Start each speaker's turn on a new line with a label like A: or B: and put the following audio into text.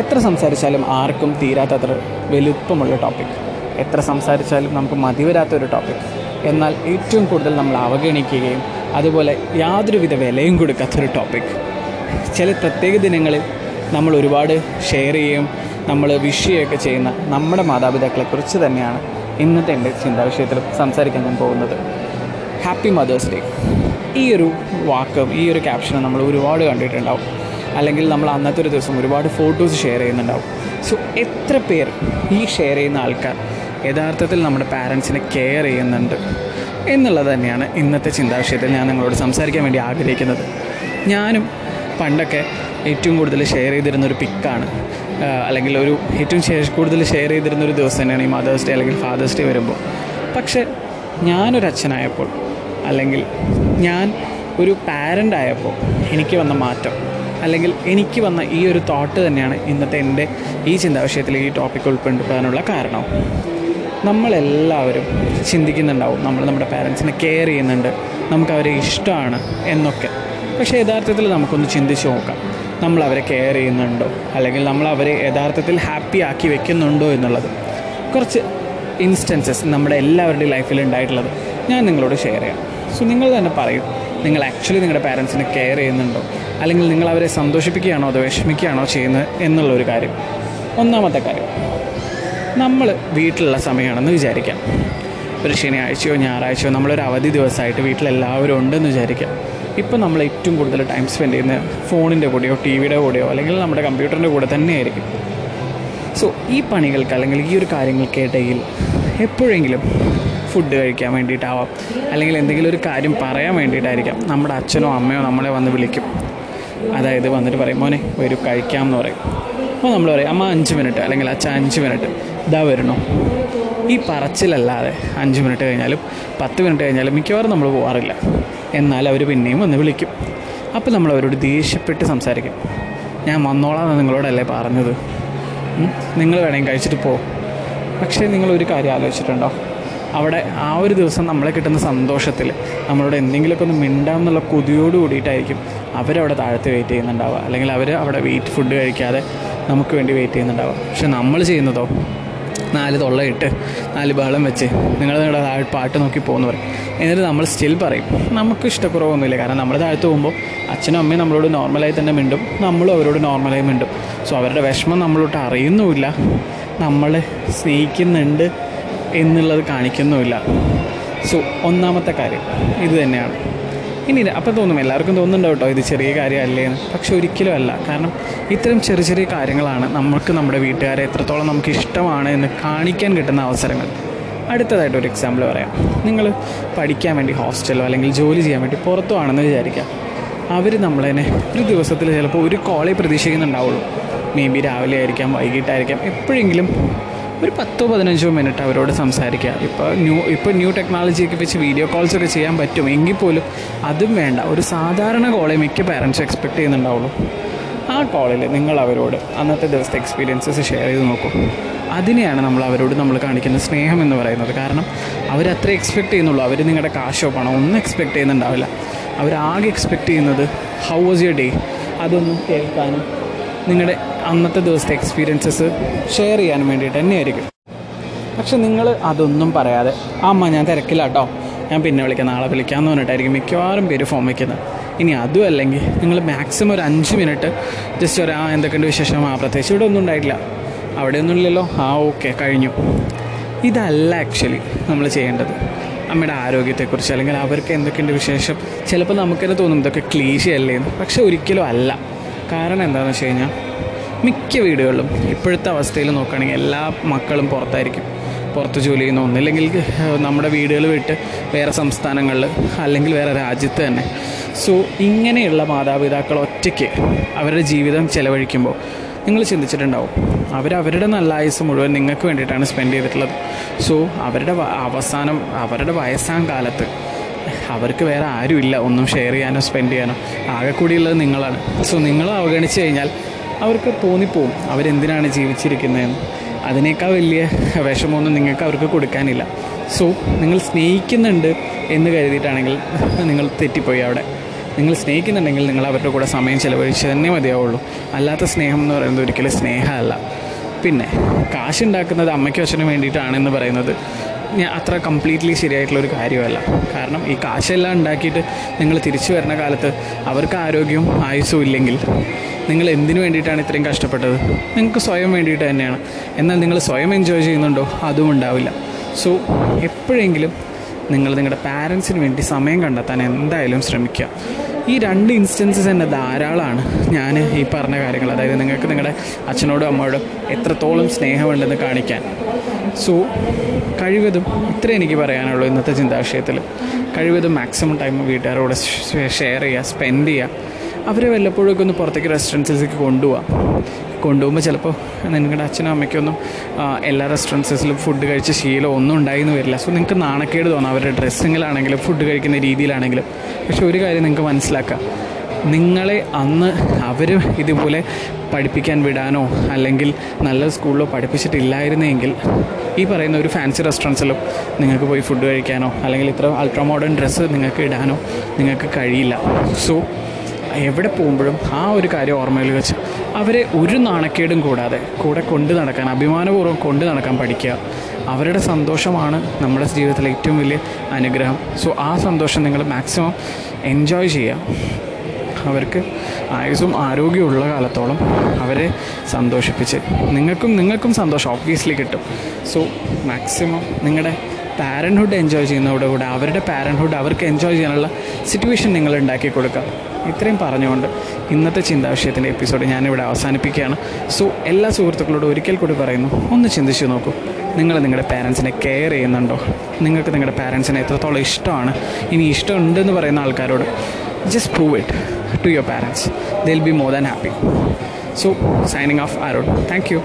A: എത്ര സംസാരിച്ചാലും ആർക്കും തീരാത്തത്ര വലുപ്പമുള്ള ടോപ്പിക് എത്ര സംസാരിച്ചാലും നമുക്ക് മതിവരാത്തൊരു ടോപ്പിക് എന്നാൽ ഏറ്റവും കൂടുതൽ നമ്മൾ അവഗണിക്കുകയും അതുപോലെ യാതൊരുവിധ വിലയും കൊടുക്കാത്തൊരു ടോപ്പിക് ചില പ്രത്യേക ദിനങ്ങളിൽ നമ്മൾ ഒരുപാട് ഷെയർ ചെയ്യുകയും നമ്മൾ വിഷയൊക്കെ ചെയ്യുന്ന നമ്മുടെ മാതാപിതാക്കളെക്കുറിച്ച് തന്നെയാണ് ഇന്നത്തെ എന്റെ ചിന്താ വിഷയത്തിൽ സംസാരിക്കാൻ ഞാൻ പോകുന്നത്. ഹാപ്പി മദേഴ്സ് ഡേ ഈ ഒരു വാക്കും ഈ ഒരു ക്യാപ്ഷനും നമ്മൾ ഒരുപാട് കണ്ടിട്ടുണ്ടാവും. അല്ലെങ്കിൽ നമ്മൾ അന്നത്തെ ഒരു ദിവസം ഒരുപാട് ഫോട്ടോസ് ഷെയർ ചെയ്യുന്നുണ്ടാവും. സോ എത്ര പേർ ഈ ഷെയർ ചെയ്യുന്ന ആൾക്കാർ യഥാർത്ഥത്തിൽ നമ്മുടെ പാരൻസിനെ കെയർ ചെയ്യുന്നുണ്ട് എന്നുള്ളത് തന്നെയാണ് ഇന്നത്തെ ചിന്താവിഷയത്തിൽ ഞാൻ നിങ്ങളോട് സംസാരിക്കാൻ വേണ്ടി ആഗ്രഹിക്കുന്നത്. ഞാനും പണ്ടൊക്കെ ഏറ്റവും കൂടുതൽ ഷെയർ ചെയ്തിരുന്ന ഒരു പിക്കാണ് അല്ലെങ്കിൽ ഒരു ഏറ്റവും കൂടുതൽ ഷെയർ ചെയ്തിരുന്ന ഒരു ദിവസം തന്നെയാണ് ഈ മദേഴ്സ് ഡേ അല്ലെങ്കിൽ ഫാദേഴ്സ് ഡേ വരുമ്പോൾ. പക്ഷേ ഞാനൊരു അച്ഛനായപ്പോൾ അല്ലെങ്കിൽ ഞാൻ ഒരു പാരന്റ് ആയപ്പോൾ എനിക്ക് വന്ന മാറ്റം അല്ലെങ്കിൽ എനിക്ക് വന്ന ഈ ഒരു തോട്ട് തന്നെയാണ് ഇന്നത്തെ എന്റെ ഈ ചിന്താവിഷയത്തിൽ ഈ ടോപ്പിക് ഉൾപ്പെടുത്താനുള്ള കാരണം. നമ്മളെല്ലാവരും ചിന്തിക്കുന്നുണ്ടാവും. നമ്മൾ നമ്മുടെ പാരൻസിനെ കെയർ ചെയ്യുന്നുണ്ട്. നമുക്ക് അവരെ ഇഷ്ടമാണ് എന്നൊക്കെ. പക്ഷേ യഥാർത്ഥത്തിൽ നമുക്കൊന്ന് ചിന്തിച്ച് നോക്കാം. നമ്മൾ അവരെ കെയർ ചെയ്യുന്നുണ്ടോ? അല്ലെങ്കിൽ നമ്മൾ അവരെ യഥാർത്ഥത്തിൽ ഹാപ്പി ആക്കി വെക്കുന്നുണ്ടോ എന്നുള്ളത്. കുറച്ച് ഇൻസ്റ്റൻസസ് നമ്മുടെ എല്ലാവരുടെയും ലൈഫിൽ ഉണ്ടായിട്ടുള്ളത് ഞാൻ നിങ്ങളോട് ഷെയർ ചെയ്യാം. സോ നിങ്ങൾ തന്നെ പറയും നിങ്ങൾ ആക്ച്വലി നിങ്ങളുടെ പാരൻസിനെ കെയർ ചെയ്യുന്നുണ്ടോ? അല്ലെങ്കിൽ നിങ്ങൾ അവരെ സന്തോഷിപ്പിക്കുകയാണോ അതോ വിഷമിക്കുകയാണോ ചെയ്യുന്നത് എന്നുള്ളൊരു കാര്യം. ഒന്നാമത്തെ കാര്യം നമ്മൾ വീട്ടിലുള്ള സമയമാണെന്ന് വിചാരിക്കാം. ഒരു ശനിയാഴ്ചയോ ഞായറാഴ്ചയോ നമ്മളൊരു അവധി ദിവസമായിട്ട് വീട്ടിലെല്ലാവരും ഉണ്ടെന്ന് വിചാരിക്കാം. ഇപ്പം നമ്മൾ ഏറ്റവും കൂടുതൽ ടൈം സ്പെൻഡ് ചെയ്യുന്നത് ഫോണിന്റെ കൂടെയോ ടി വിയുടെ കൂടെയോ അല്ലെങ്കിൽ നമ്മുടെ കമ്പ്യൂട്ടറിന്റെ കൂടെ തന്നെയായിരിക്കും. സോ ഈ പണികൾക്ക് അല്ലെങ്കിൽ ഈ ഒരു കാര്യങ്ങൾക്കിടയിൽ എപ്പോഴെങ്കിലും ഫുഡ് കഴിക്കാൻ വേണ്ടിയിട്ടാവാം. അല്ലെങ്കിൽ എന്തെങ്കിലും ഒരു കാര്യം പറയാൻ വേണ്ടിയിട്ടായിരിക്കാം. നമ്മുടെ അച്ഛനോ അമ്മയോ നമ്മളെ വന്ന് വിളിക്കും. അതായത് വന്നിട്ട് പറയും മോനെ വരൂ കഴിക്കാം എന്ന് പറയും. അപ്പോൾ നമ്മൾ പറയും അമ്മ അഞ്ച് മിനിറ്റ്. അല്ലെങ്കിൽ അച്ഛൻ അഞ്ച് മിനിറ്റ്. ഇതാ വരണോ? ഈ പറച്ചിലല്ലാതെ അഞ്ച് മിനിറ്റ് കഴിഞ്ഞാലും പത്ത് മിനിറ്റ് കഴിഞ്ഞാലും മിക്കവാറും നമ്മൾ പോകാറില്ല എന്നാൽ അവർ പിന്നെയും വന്ന് വിളിക്കും. അപ്പോൾ നമ്മൾ അവരോട് ദേഷ്യപ്പെട്ട് സംസാരിക്കും. ഞാൻ വന്നോളാന്ന് നിങ്ങളോടല്ലേ പറഞ്ഞത്? നിങ്ങൾ വേണമെങ്കിൽ കഴിച്ചിട്ട് പോ. പക്ഷേ നിങ്ങൾ ഒരു കാര്യം ആലോചിച്ചിട്ടുണ്ടോ? അവിടെ ആ ഒരു ദിവസം നമ്മളെ കിട്ടുന്ന സന്തോഷത്തിൽ നമ്മളോട് എന്തെങ്കിലുമൊക്കെ ഒന്ന് മിണ്ടാം എന്നുള്ള കൊതിയോട് കൂടിയിട്ടായിരിക്കും അവരവിടെ താഴത്ത് വെയിറ്റ് ചെയ്യുന്നുണ്ടാവുക. അല്ലെങ്കിൽ അവർ അവിടെ വെയിറ്റ് ഫുഡ് കഴിക്കാതെ നമുക്ക് വേണ്ടി വെയിറ്റ് ചെയ്യുന്നുണ്ടാവുക. പക്ഷെ നമ്മൾ ചെയ്യുന്നതോ? നാല് തൊള്ളയിട്ട് നാല് ബഹളം വെച്ച് നിങ്ങൾ നിങ്ങളുടെ താഴെ പാട്ട് നോക്കി പോകുന്നു പറയും എന്നിട്ട് നമ്മൾ സ്റ്റിൽ പറയും നമുക്ക് ഇഷ്ടക്കുറവൊന്നുമില്ല. കാരണം നമ്മൾ താഴത്ത് പോകുമ്പോൾ അച്ഛനും അമ്മയും നമ്മളോട് നോർമലായി തന്നെ മിണ്ടും. നമ്മളും അവരോട് നോർമലായി മിണ്ടും. സോ അവരുടെ വിഷമം നമ്മളോട്ട് അറിയുന്നുമില്ല. നമ്മൾ സ്നേഹിക്കുന്നുണ്ട്. എന്നുള്ളത് കാണിക്കുന്നുമില്ല. സോ ഒന്നാമത്തെ കാര്യം ഇത് തന്നെയാണ്. ഇനി അപ്പോൾ അപ്പം തോന്നും എല്ലാവർക്കും തോന്നുന്നുണ്ടോ കേട്ടോ ഇത് ചെറിയ കാര്യമല്ലേ എന്ന്? പക്ഷെ ഒരിക്കലും അല്ല. കാരണം ഇത്തരം ചെറിയ ചെറിയ കാര്യങ്ങളാണ് നമുക്ക് നമ്മുടെ വീട്ടുകാരെ എത്രത്തോളം നമുക്ക് ഇഷ്ടമാണ് എന്ന് കാണിക്കാൻ കിട്ടുന്ന അവസരങ്ങൾ. അടുത്തതായിട്ട് ഒരു എക്സാമ്പിൾ പറയാം. നിങ്ങൾ പഠിക്കാൻ വേണ്ടി ഹോസ്റ്റലോ അല്ലെങ്കിൽ ജോലി ചെയ്യാൻ വേണ്ടി പുറത്തോ ആണെന്ന് വിചാരിക്കാം അവർ നമ്മളതിനെ ഒരു ദിവസത്തിൽ ചിലപ്പോൾ ഒരു കോളേ പ്രതീക്ഷിക്കുന്നുണ്ടാവുള്ളൂ. മേ ബി രാവിലെ ആയിരിക്കാം വൈകിട്ടായിരിക്കാം എപ്പോഴെങ്കിലും ഒരു പത്തോ പതിനഞ്ചോ മിനിറ്റ് അവരോട് സംസാരിക്കുക. ഇപ്പോൾ ന്യൂ ഇപ്പോൾ ന്യൂ ടെക്നോളജിയൊക്കെ വെച്ച് വീഡിയോ കോൾസ് ഒക്കെ ചെയ്യാൻ പറ്റും. എങ്കിൽ പോലും അതും വേണ്ട. ഒരു സാധാരണ കോളേ മിക്ക പാരൻസ് എക്സ്പെക്ട് ചെയ്യുന്നുണ്ടാവുള്ളൂ. ആ കോളിൽ നിങ്ങൾ അവരോട് അന്നത്തെ ദിവസത്തെ എക്സ്പീരിയൻസസ് ഷെയർ ചെയ്ത് നോക്കൂ. അതിനെയാണ് നമ്മൾ അവരോട് നമ്മൾ കാണിക്കുന്ന സ്നേഹം എന്ന് പറയുന്നത്. കാരണം അവരത്ര എക്സ്പെക്ട് ചെയ്യുന്നുള്ളൂ. അവർ നിങ്ങളുടെ കാശോ പണമോ ഒന്നും എക്സ്പെക്ട് ചെയ്യുന്നുണ്ടാവില്ല. അവരാകെ എക്സ്പെക്ട് ചെയ്യുന്നത് ഹൗ വാസ് യുവർ ഡേ അതൊന്നും കേൾക്കാനും നിങ്ങളുടെ അന്നത്തെ ദിവസത്തെ എക്സ്പീരിയൻസസ് ഷെയർ ചെയ്യാൻ വേണ്ടിയിട്ട് തന്നെയായിരിക്കും. പക്ഷെ നിങ്ങൾ അതൊന്നും പറയാതെ "ആ, അമ്മ ഞാൻ തിരക്കില്ല കേട്ടോ ഞാൻ പിന്നെ വിളിക്കാം നാളെ വിളിക്കാമെന്ന് പറഞ്ഞിട്ടായിരിക്കും മിക്കവാറും പേര് ഫോം വയ്ക്കുന്നത് ഇനി അതും അല്ലെങ്കിൽ നിങ്ങൾ മാക്സിമം ഒരു അഞ്ച് മിനിറ്റ് ജസ്റ്റ് ഒരു ആ എന്തൊക്കെയുണ്ട് വിശേഷം? ആ പ്രത്യേകിച്ച് ഇവിടെ ഒന്നും ഉണ്ടായിട്ടില്ല. അവിടെ ഒന്നും ഇല്ലല്ലോ. ആ ഓക്കെ കഴിഞ്ഞു. ഇതല്ല ആക്ച്വലി നമ്മൾ ചെയ്യേണ്ടത്. അമ്മയുടെ ആരോഗ്യത്തെക്കുറിച്ച് അല്ലെങ്കിൽ അവർക്ക് എന്തൊക്കെയുണ്ട് വിശേഷം. ചിലപ്പോൾ നമുക്കെന്നെ തോന്നും ഇതൊക്കെ ക്ലീശയല്ലേ പക്ഷെ ഒരിക്കലും അല്ല. കാരണം എന്താണെന്ന് വെച്ച് കഴിഞ്ഞാൽ മിക്ക വീടുകളിലും ഇപ്പോഴത്തെ അവസ്ഥയിൽ നോക്കുകയാണെങ്കിൽ എല്ലാ മക്കളും പുറത്തായിരിക്കും. പുറത്ത് ജോലി ചെയ്യുന്ന ഒന്നില്ലെങ്കിൽ ഇല്ലെങ്കിൽ നമ്മുടെ വീടുകൾ വിട്ട് വേറെ സംസ്ഥാനങ്ങളിൽ അല്ലെങ്കിൽ വേറെ രാജ്യത്ത് തന്നെ. സോ ഇങ്ങനെയുള്ള മാതാപിതാക്കൾ ഒറ്റയ്ക്ക് അവരുടെ ജീവിതം ചിലവഴിക്കുമ്പോൾ നിങ്ങൾ ചിന്തിച്ചിട്ടുണ്ടാവും അവർ അവരുടെ നല്ല ആയുസ് മുഴുവൻ നിങ്ങൾക്ക് വേണ്ടിയിട്ടാണ് സ്പെൻഡ് ചെയ്തിട്ടുള്ളത്. സോ അവരുടെ അവസാനം അവരുടെ വയസ്സാം കാലത്ത് അവർക്ക് വേറെ ആരുമില്ല. ഒന്നും ഷെയർ ചെയ്യാനോ സ്പെൻഡ് ചെയ്യാനോ. ആകെ കൂടിയുള്ളത് നിങ്ങളാണ്. സോ നിങ്ങൾ അവഗണിച്ച് കഴിഞ്ഞാൽ അവർക്ക് തോന്നിപ്പോവും. അവരെന്തിനാണ് ജീവിച്ചിരിക്കുന്നതെന്ന്. അതിനേക്കാൾ വലിയ വിഷമമൊന്നും നിങ്ങൾക്ക് അവർക്ക് കൊടുക്കാനില്ല. സോ നിങ്ങൾ സ്നേഹിക്കുന്നുണ്ട് എന്ന് കരുതിയിട്ടാണെങ്കിൽ നിങ്ങൾ തെറ്റിപ്പോയി അവിടെ. നിങ്ങൾ സ്നേഹിക്കുന്നുണ്ടെങ്കിൽ നിങ്ങൾ അവരുടെ കൂടെ സമയം ചിലവഴിച്ച് തന്നെ മതിയാവുള്ളൂ. അല്ലാത്ത സ്നേഹം എന്ന് പറയുന്നത് ഒരിക്കലും സ്നേഹമല്ല. പിന്നെ കാശുണ്ടാക്കുന്നത് അമ്മയ്ക്കും അച്ഛനും വേണ്ടിയിട്ടാണെന്ന് പറയുന്നത്. അത്ര കംപ്ലീറ്റ്ലി ശരിയായിട്ടുള്ള ഒരു കാര്യമല്ല. കാരണം ഈ കാശെല്ലാം ഉണ്ടാക്കിയിട്ട് നിങ്ങൾ തിരിച്ചു വരുന്ന കാലത്ത് അവർക്ക് ആരോഗ്യവും ആയുസ്സും ഇല്ലെങ്കിൽ നിങ്ങൾ എന്തിനു വേണ്ടിയിട്ടാണ് ഇത്രയും കഷ്ടപ്പെട്ടത്? നിങ്ങൾക്ക് സ്വയം വേണ്ടിയിട്ട് തന്നെയാണ്. എന്നാൽ നിങ്ങൾ സ്വയം എൻജോയ് ചെയ്യുന്നുണ്ടോ? അതും ഉണ്ടാവില്ല. സോ എപ്പോഴെങ്കിലും നിങ്ങൾ നിങ്ങളുടെ പാരൻസിന് വേണ്ടി സമയം കണ്ടെത്താൻ എന്തായാലും ശ്രമിക്കുക. ഈ രണ്ട് ഇൻസ്റ്റൻസസ് തന്നെ ധാരാളമാണ്. ഞാൻ ഈ പറഞ്ഞ കാര്യങ്ങൾ അതായത് നിങ്ങൾക്ക് നിങ്ങളുടെ അച്ഛനോടും അമ്മയോടും എത്രത്തോളം സ്നേഹമുണ്ടെന്ന് കാണിക്കാൻ. സോ കഴിവതും ഇത്രേ എനിക്ക് പറയാനുള്ളൂ ഇന്നത്തെ ചിന്താവിഷയത്തിൽ. കഴിവതും മാക്സിമം ടൈം വീട്ടുകാരോട് ഷെയർ ചെയ്യുക സ്പെൻഡ് ചെയ്യുക. അവരെ വല്ലപ്പോഴൊക്കെ ഒന്ന് പുറത്തേക്ക് റെസ്റ്റോറൻസിലേക്ക് കൊണ്ടുപോകാം കൊണ്ടുപോകുമ്പോൾ ചിലപ്പോൾ നിങ്ങളുടെ അച്ഛനും അമ്മയ്ക്കൊന്നും എല്ലാ റെസ്റ്റോറൻസിലും ഫുഡ് കഴിച്ച ശീലം ഒന്നും ഉണ്ടായിന്ന് വരില്ല. സോ നിങ്ങൾക്ക് നാണക്കേട് തോന്നാം. അവരുടെ ഡ്രസ്സിങ്ങിലാണെങ്കിലും ഫുഡ് കഴിക്കുന്ന രീതിയിലാണെങ്കിലും. പക്ഷെ ഒരു കാര്യം നിങ്ങൾക്ക് മനസ്സിലാക്കാം. നിങ്ങളെ അന്ന് അവർ ഇതുപോലെ പഠിപ്പിക്കാൻ വിടാനോ അല്ലെങ്കിൽ നല്ല സ്കൂളിലോ പഠിപ്പിച്ചിട്ടില്ലായിരുന്നെങ്കിൽ ഈ പറയുന്ന ഒരു ഫാൻസി റെസ്റ്റോറന്റ്സിലും നിങ്ങൾക്ക് പോയി ഫുഡ് കഴിക്കാനോ അല്ലെങ്കിൽ ഇത്ര അൾട്രാ മോഡേൺ ഡ്രസ്സ് നിങ്ങൾക്ക് ഇടാനോ നിങ്ങൾക്ക് കഴിയില്ല. സോ എവിടെ പോകുമ്പോഴും ആ ഒരു കാര്യം ഓർമ്മയിൽ വെച്ച് അവരെ ഒരു നാണക്കേടും കൂടാതെ കൂടെ കൊണ്ടു നടക്കാൻ അഭിമാനപൂർവം കൊണ്ടു നടക്കാൻ പഠിക്കുക. അവരുടെ സന്തോഷമാണ് നമ്മുടെ ജീവിതത്തിലെ ഏറ്റവും വലിയ അനുഗ്രഹം. സോ ആ സന്തോഷം നിങ്ങൾ മാക്സിമം എൻജോയ് ചെയ്യുക. അവർക്ക് ആയുസ്സും ആരോഗ്യമുള്ള കാലത്തോളം അവരെ സന്തോഷിപ്പിച്ച് നിങ്ങൾക്കും നിങ്ങൾക്കും സന്തോഷം ഓബ്വിയസ്ലി കിട്ടും. സോ മാക്സിമം നിങ്ങളുടെ പാരൻഹുഡ് എൻജോയ് ചെയ്യുന്നതോടെ കൂടെ അവരുടെ പാരൻഹുഡ് അവർക്ക് എൻജോയ് ചെയ്യാനുള്ള സിറ്റുവേഷൻ നിങ്ങൾ ഉണ്ടാക്കി കൊടുക്കുക ഇത്രയും പറഞ്ഞുകൊണ്ട് ഇന്നത്തെ ചിന്താവിഷയത്തിന്റെ എപ്പിസോഡ് ഞാനിവിടെ അവസാനിപ്പിക്കുകയാണ്. സോ എല്ലാ സുഹൃത്തുക്കളോടും ഒരിക്കൽ കൂടി പറയുന്നു ഒന്ന് ചിന്തിച്ചു നോക്കൂ. നിങ്ങൾ നിങ്ങളുടെ പാരൻസിനെ കെയർ ചെയ്യുന്നുണ്ടോ? നിങ്ങൾക്ക് നിങ്ങളുടെ പാരൻസിനെ എത്രത്തോളം ഇഷ്ടമാണ്? ഇനി ഇഷ്ടമുണ്ടെന്ന് പറയുന്ന ആൾക്കാരോട് just prove it to your parents. They'll be more than happy. So signing off aaron thank you